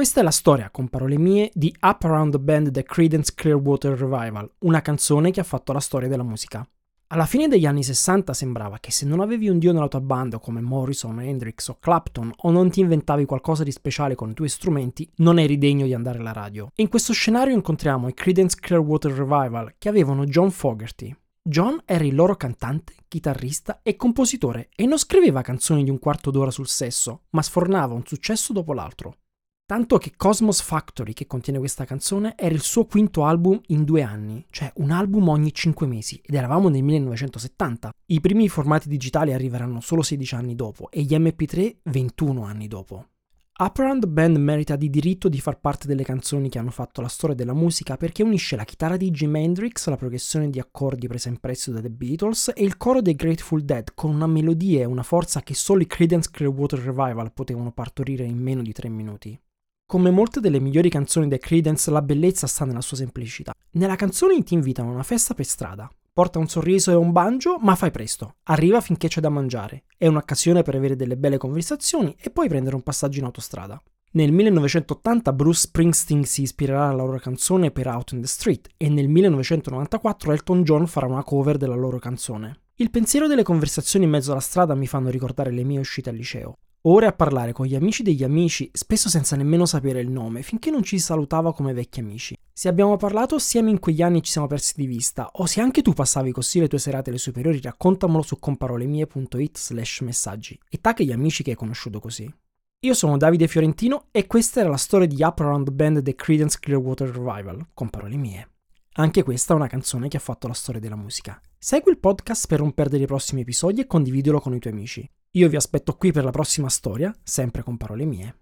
Questa è la storia, con parole mie, di Up Around the Band The Credence Clearwater Revival, una canzone che ha fatto la storia della musica. Alla fine degli anni 60 sembrava che se non avevi un dio nella tua band come Morrison, Hendrix o Clapton o non ti inventavi qualcosa di speciale con i tuoi strumenti, non eri degno di andare alla radio. In questo scenario incontriamo i Credence Clearwater Revival che avevano John Fogerty. John era il loro cantante, chitarrista e compositore e non scriveva canzoni di un quarto d'ora sul sesso, ma sfornava un successo dopo l'altro. Tanto che Cosmos Factory, che contiene questa canzone, era il suo quinto album in due anni, cioè un album ogni cinque mesi, ed eravamo nel 1970. I primi formati digitali arriveranno solo 16 anni dopo e gli MP3 21 anni dopo. Upper Band merita di diritto di far parte delle canzoni che hanno fatto la storia della musica perché unisce la chitarra di Jimi Hendrix, la progressione di accordi presa in prestito dai Beatles e il coro dei Grateful Dead con una melodia e una forza che solo i Credence Clearwater Revival potevano partorire in meno di tre minuti. Come molte delle migliori canzoni dei Credence, la bellezza sta nella sua semplicità. Nella canzone ti invitano a una festa per strada. Porta un sorriso e un banjo, ma fai presto. Arriva finché c'è da mangiare. È un'occasione per avere delle belle conversazioni e poi prendere un passaggio in autostrada. Nel 1980 Bruce Springsteen si ispirerà alla loro canzone per Out in the Street e nel 1994 Elton John farà una cover della loro canzone. Il pensiero delle conversazioni in mezzo alla strada mi fanno ricordare le mie uscite al liceo. Ore a parlare con gli amici degli amici, spesso senza nemmeno sapere il nome, finché non ci salutava come vecchi amici. Se abbiamo parlato assieme in quegli anni ci siamo persi di vista, o se anche tu passavi così le tue serate alle superiori, raccontamelo su comparolemie.it slash messaggi e tagga gli amici che hai conosciuto così. Io sono Davide Fiorentino e questa era la storia di Up Around the Band The Credence Clearwater Revival, con parole mie. Anche questa è una canzone che ha fatto la storia della musica. Segui il podcast per non perdere i prossimi episodi e condividilo con i tuoi amici. Io vi aspetto qui per la prossima storia, sempre con parole mie.